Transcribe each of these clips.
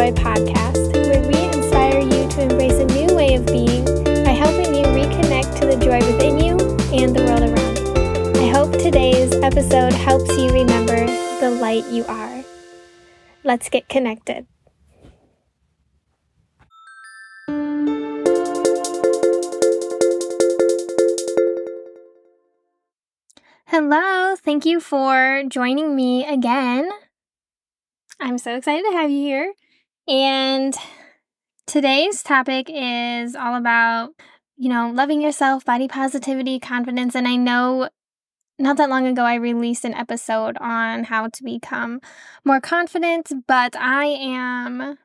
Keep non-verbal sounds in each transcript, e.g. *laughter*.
Joy podcast, where we inspire you to embrace a new way of being by helping you reconnect to the joy within you and the world around you. I hope today's episode helps you remember the light you are. Let's get connected. Hello, thank you for joining me again. I'm so excited to have you here. And today's topic is all about, you know, loving yourself, body positivity, confidence. And I know not that long ago I released an episode on how to become more confident, but I am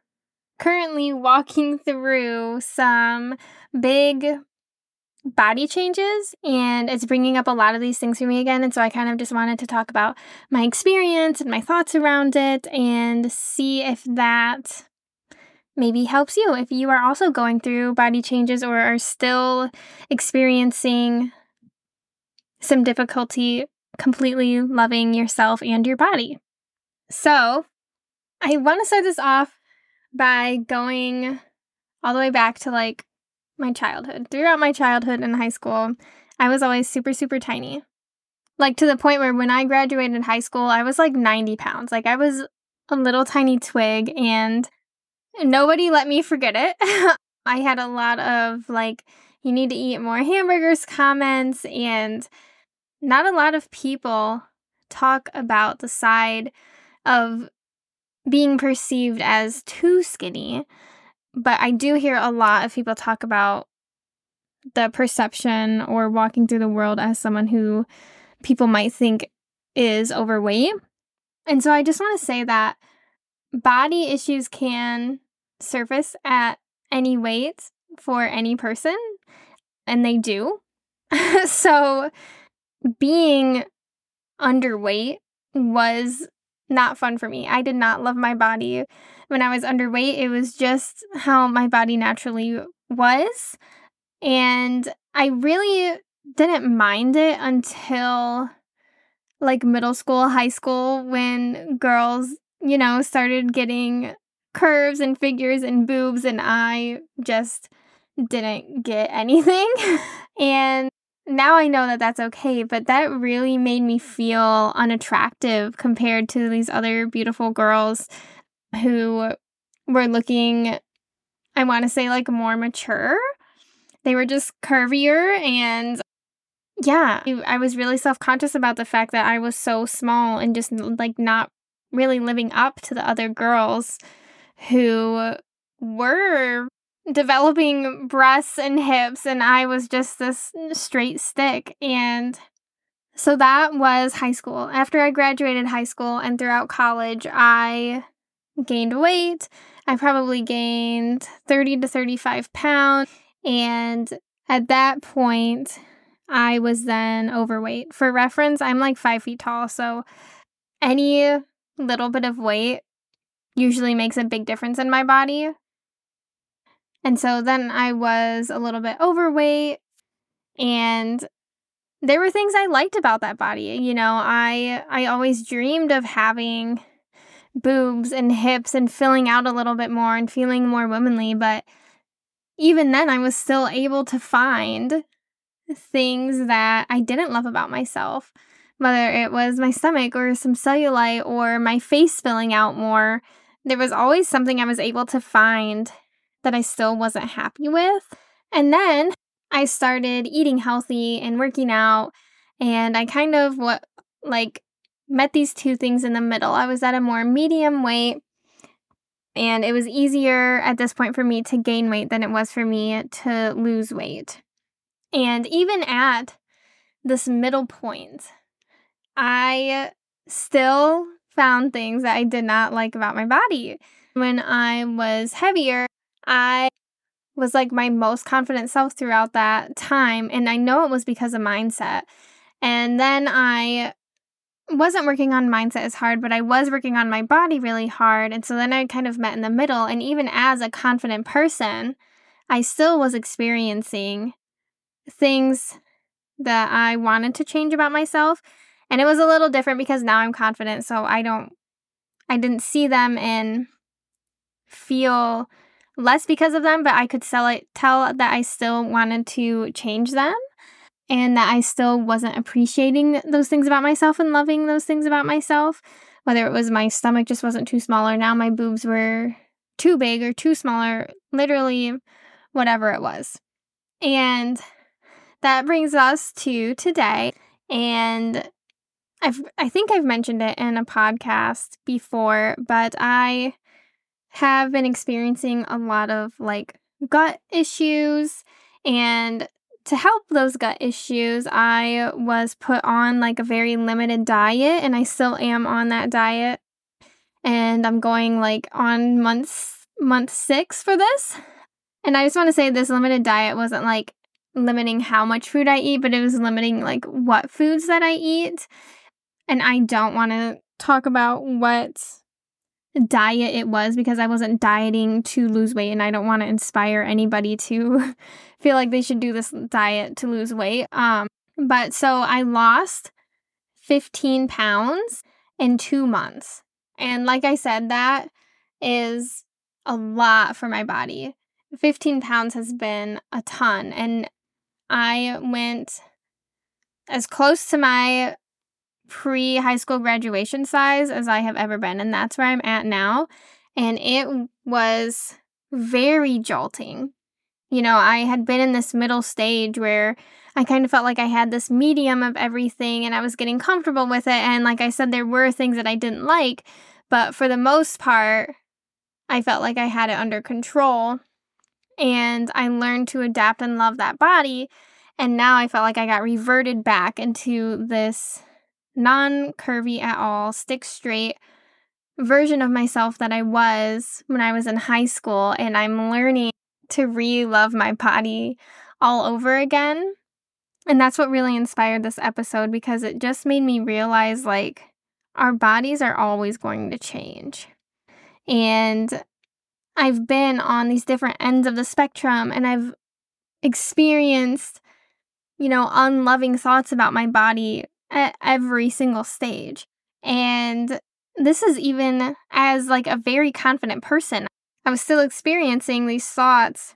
currently walking through some big body changes and it's bringing up a lot of these things for me again. And so I kind of just wanted to talk about my experience and my thoughts around it and see if that maybe helps you if you are also going through body changes or are still experiencing some difficulty completely loving yourself and your body. So, I want to start this off by going all the way back to like my childhood. Throughout my childhood and high school, I was always super, super tiny. Like to the point where when I graduated high school, I was like 90 pounds. Like I was a little tiny twig and nobody let me forget it. *laughs* I had a lot of like, you need to eat more hamburgers comments, and not a lot of people talk about the side of being perceived as too skinny but I do hear a lot of people talk about the perception or walking through the world as someone who people might think is overweight. And so I just want to say that body issues can surface at any weight for any person, and they do. *laughs* so being underweight was not fun for me. I did not love my body when I was underweight. It was just how my body naturally was. And I really didn't mind it until like middle school, high school, when girls, you know, started getting curves and figures and boobs, and I just didn't get anything. *laughs* and now I know that that's okay, but that really made me feel unattractive compared to these other beautiful girls who were looking, I want to say, like more mature. They were just curvier and yeah, I was really self conscious about the fact that I was so small and just like not really living up to the other girls who were developing breasts and hips, and I was just this straight stick. And so that was high school. After I graduated high school and throughout college, I gained weight. I probably gained 30 to 35 pounds. And at that point, I was then overweight. For reference, I'm like five feet tall. So any little bit of weight usually makes a big difference in my body. And so then I was a little bit overweight and there were things I liked about that body. You know, I I always dreamed of having boobs and hips and filling out a little bit more and feeling more womanly, but even then I was still able to find things that I didn't love about myself, whether it was my stomach or some cellulite or my face filling out more. There was always something I was able to find that I still wasn't happy with. And then I started eating healthy and working out, and I kind of what like met these two things in the middle. I was at a more medium weight, and it was easier at this point for me to gain weight than it was for me to lose weight. And even at this middle point, I still found things that I did not like about my body. When I was heavier, I was like my most confident self throughout that time. And I know it was because of mindset. And then I wasn't working on mindset as hard, but I was working on my body really hard. And so then I kind of met in the middle. And even as a confident person, I still was experiencing things that I wanted to change about myself. And it was a little different because now I'm confident. So I don't, I didn't see them and feel less because of them, but I could sell it, tell that I still wanted to change them and that I still wasn't appreciating those things about myself and loving those things about myself. Whether it was my stomach just wasn't too small or now my boobs were too big or too small or literally whatever it was. And that brings us to today. And I've I think I've mentioned it in a podcast before, but I have been experiencing a lot of like gut issues and to help those gut issues, I was put on like a very limited diet and I still am on that diet. And I'm going like on months month 6 for this. And I just want to say this limited diet wasn't like limiting how much food I eat, but it was limiting like what foods that I eat. And I don't want to talk about what diet it was because I wasn't dieting to lose weight and I don't want to inspire anybody to *laughs* feel like they should do this diet to lose weight. Um but so I lost 15 pounds in 2 months. And like I said that is a lot for my body. 15 pounds has been a ton and I went as close to my pre high school graduation size as I have ever been. And that's where I'm at now. And it was very jolting. You know, I had been in this middle stage where I kind of felt like I had this medium of everything and I was getting comfortable with it. And like I said, there were things that I didn't like. But for the most part, I felt like I had it under control. And I learned to adapt and love that body. And now I felt like I got reverted back into this non curvy at all, stick straight version of myself that I was when I was in high school. And I'm learning to re love my body all over again. And that's what really inspired this episode because it just made me realize like our bodies are always going to change. And I've been on these different ends of the spectrum and I've experienced, you know, unloving thoughts about my body at every single stage. And this is even as like a very confident person. I was still experiencing these thoughts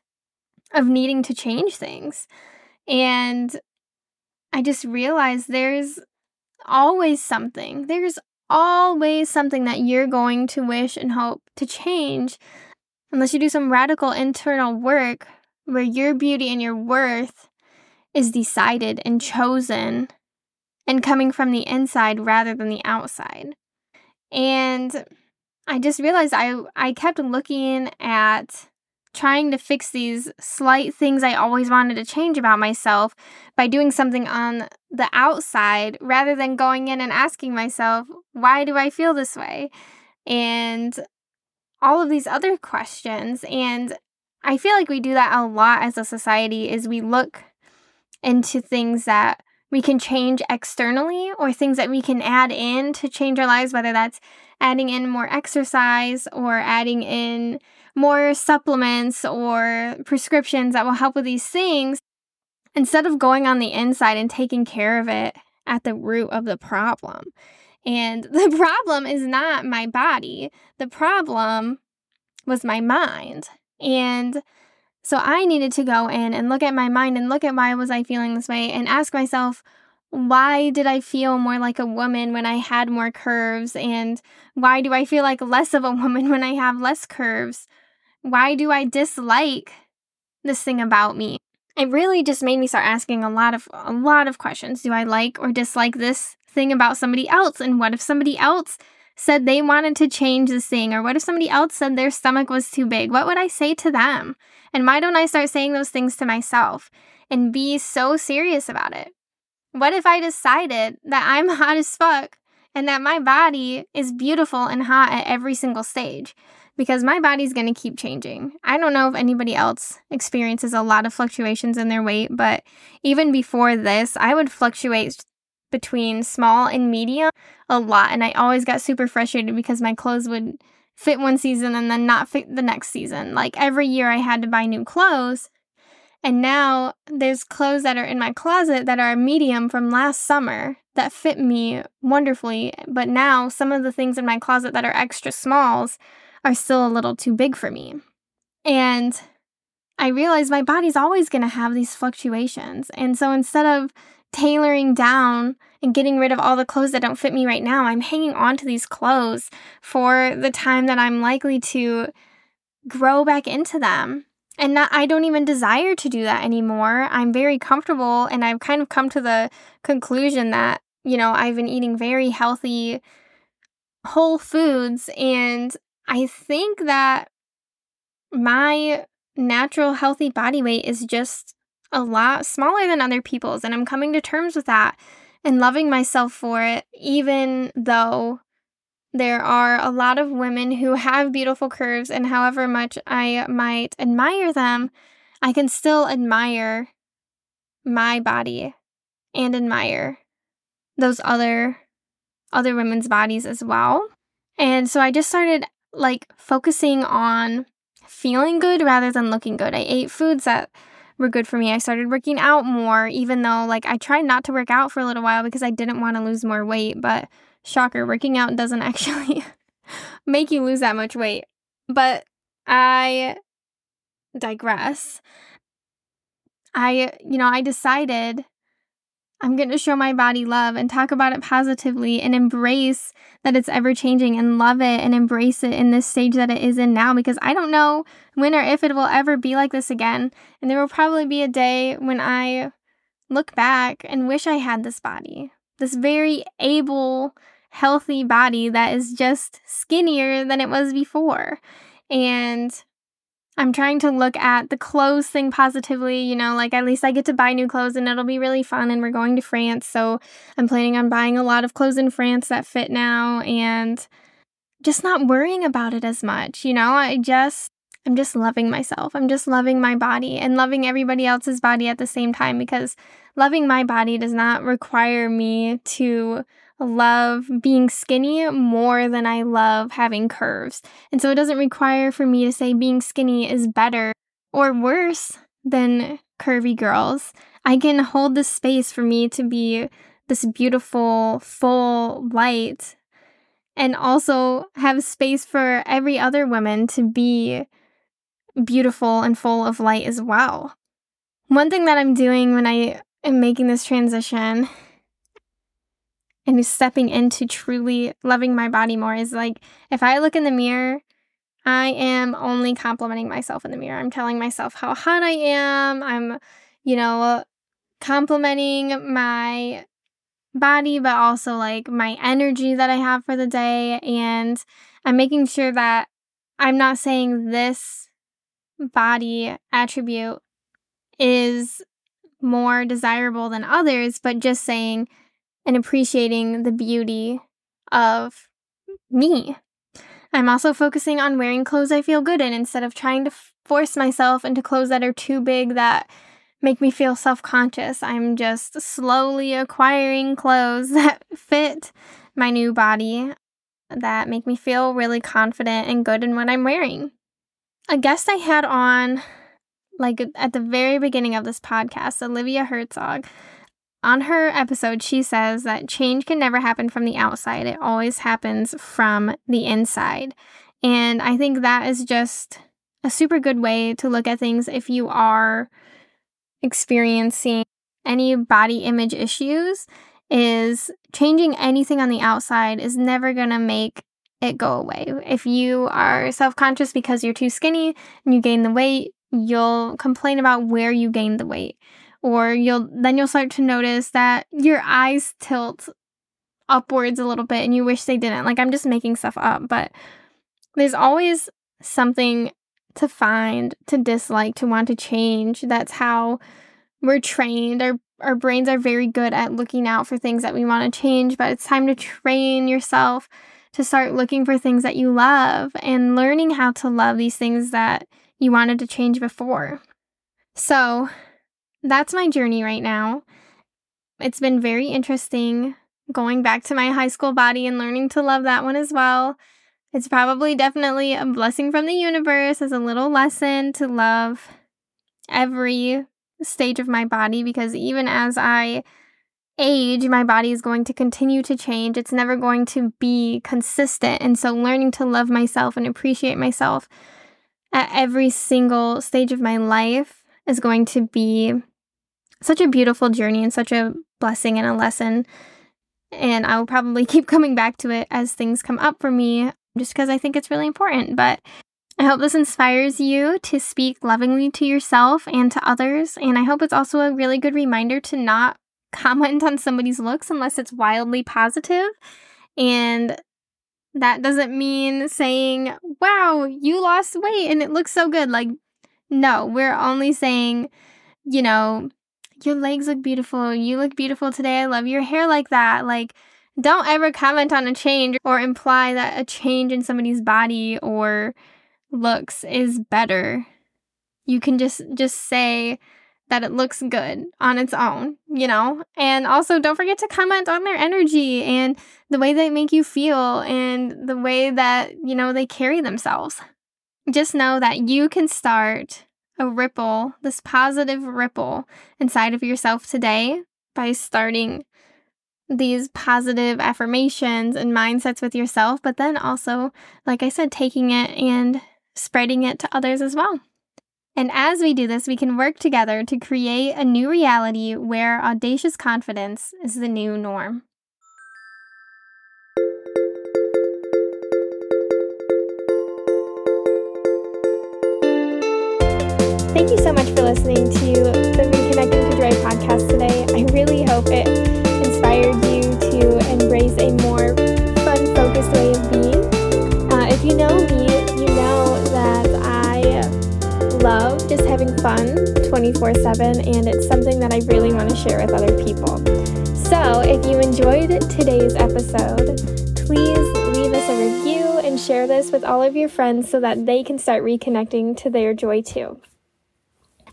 of needing to change things. And I just realized there's always something. There's always something that you're going to wish and hope to change unless you do some radical internal work where your beauty and your worth is decided and chosen and coming from the inside rather than the outside. And I just realized I I kept looking at trying to fix these slight things I always wanted to change about myself by doing something on the outside rather than going in and asking myself, why do I feel this way? And all of these other questions. And I feel like we do that a lot as a society is we look into things that we can change externally or things that we can add in to change our lives, whether that's adding in more exercise or adding in more supplements or prescriptions that will help with these things, instead of going on the inside and taking care of it at the root of the problem. And *laughs* the problem is not my body, the problem was my mind. And so I needed to go in and look at my mind and look at why was I feeling this way and ask myself, why did I feel more like a woman when I had more curves? And why do I feel like less of a *laughs* woman when I have less curves? Why do I dislike this thing about me? It really just made me start asking a lot of a lot of questions. Do I like or dislike this thing about somebody else? And what if somebody else said they wanted to change this thing? Or what if somebody else said their stomach was too big? What would I say to them? And why don't I start saying those things to myself and be so serious about it? What if I decided that I'm *laughs* hot as fuck and that my body is beautiful and hot at every single stage? Because my body's gonna keep changing. I don't know if anybody else experiences a lot of fluctuations in their weight, but even before this, I would fluctuate between small and medium a lot. And I always got super frustrated because my clothes would fit one season and then not fit the next season. Like every year I had to buy new clothes. And now there's clothes that are in my closet that are medium from last summer that fit me wonderfully. But now some of the things in my closet that are extra smalls are still a little too big for me. And I realized my body's always going to have these fluctuations. And so instead of tailoring down and getting rid of all the clothes that don't fit me right now, I'm hanging on to these clothes for the time that I'm likely to grow back into them. And not, I don't even desire to do that anymore. I'm very comfortable and I've kind of come to the conclusion that, you know, I've been eating very healthy whole foods and I think that my natural healthy body weight is just a lot smaller than other people's and I'm coming to terms with that and loving myself for it even though there are a lot of women who have beautiful curves, and however much I might admire them, I can still admire my body and admire those other other women's bodies as well. And so I just started like focusing on feeling good rather than looking good. I ate foods that were good for me. I started working out more even though like I tried not to work out for a little while because I didn't want to lose more weight, but Shocker, working out doesn't *laughs* actually make you lose that much weight. But I digress. I, you know, I decided I'm going to show my body love and talk about it positively and embrace that it's ever changing and love it and embrace it in this stage that it is in now because I don't know when or if it will ever be like this again. And there will probably be a day when I look back and wish I had this body, this very able, healthy body that is just skinnier than it was before. And I'm trying to look at the clothes thing positively, you know, like at least I get to buy new clothes and it'll be really fun. And we're going to France. So I'm planning on buying a lot of clothes in France that fit now and just not worrying about it as much. You know, I just, I'm just loving myself. I'm just loving my body and loving everybody else's body at the same time because loving my body does not require me to love being skinny more than I love having curves. And so it doesn't require for me to say being skinny is better or worse than curvy girls. I can hold the space for me to be this beautiful, full light and also have space for every other woman to be beautiful and full of light as well. One thing that I'm doing when I am making this transition and stepping into truly loving my body more is like if I look in the mirror, I am only complimenting myself in the mirror. I'm telling myself how hot I am. I'm, you know, complimenting my body, but also like my energy that I have for the day. And I'm making sure that I'm not saying this body attribute is more desirable than others, but just saying and appreciating the beauty of me. I'm also focusing on wearing clothes I feel good in instead of trying to force myself into clothes that are too big that make me feel self conscious. I'm just slowly acquiring clothes *laughs* that fit my new body that make me feel really confident and good in what I'm wearing. A guest I had on, like at the very beginning of this podcast, Olivia Herzog, on her episode, she says that change can never happen from the outside, it always happens from the inside. And I think that is just a super good way to look at things if you are experiencing any body image issues is changing anything on the outside is never going to make it go away. If you are self-conscious because you're too skinny and you gain the weight, you'll complain about where you gained the weight or you'll then you'll start to notice that your eyes tilt upwards a little bit and you wish they didn't. Like I'm just making stuff up, but there's always something to find, to dislike, to want to change. That's how we're trained. Our our brains are very good at looking out for things that we want to change, but it's time to train yourself to start looking for things that you love and learning how to love these things that you wanted to change before. So, that's my journey right now. It's been very interesting going back to my high school body and learning to love that one as well. It's probably definitely a blessing from the universe as a little lesson to love every stage of my body because even as I age, my body is going to continue to change. It's never going to be consistent. And so, learning to love myself and appreciate myself at every single stage of my life is going to be such a beautiful journey and such a blessing and a lesson. And I will probably *laughs* keep coming back to it as things come up for me just because I think it's really important. But I hope this inspires you to speak lovingly to yourself and to others. And I hope it's also a really good reminder to not *laughs* comment on somebody's looks unless it's wildly positive. And that doesn't mean saying, wow, you lost weight and it looks so good. Like, no, we're only saying, you know, your legs look beautiful. You look beautiful today. I love your hair like that. Like, don't ever comment on a change or imply that a change in somebody's body or looks is better. You can just just say that it looks good on its own, you know? And also don't forget to comment on their energy and the way they make you feel and the way that, you know, they carry themselves. Just know that you can start a ripple, this positive ripple inside of yourself today by starting these positive affirmations and mindsets with yourself, but then also, like I said, taking it and spreading it to others as well. And as we do this, we can work together to create a new reality where audacious confidence is the new norm. Thank you so much for listening to the Reconnecting to Joy podcast today. I really hope it inspired you to embrace a more fun, focused way of being. Uh, if you know me, you know that I love just having fun 24 7, and it's something that I really want to share with other people. So, if you enjoyed today's episode, please leave us a review and share this with all of your friends so that they can start reconnecting to their joy too.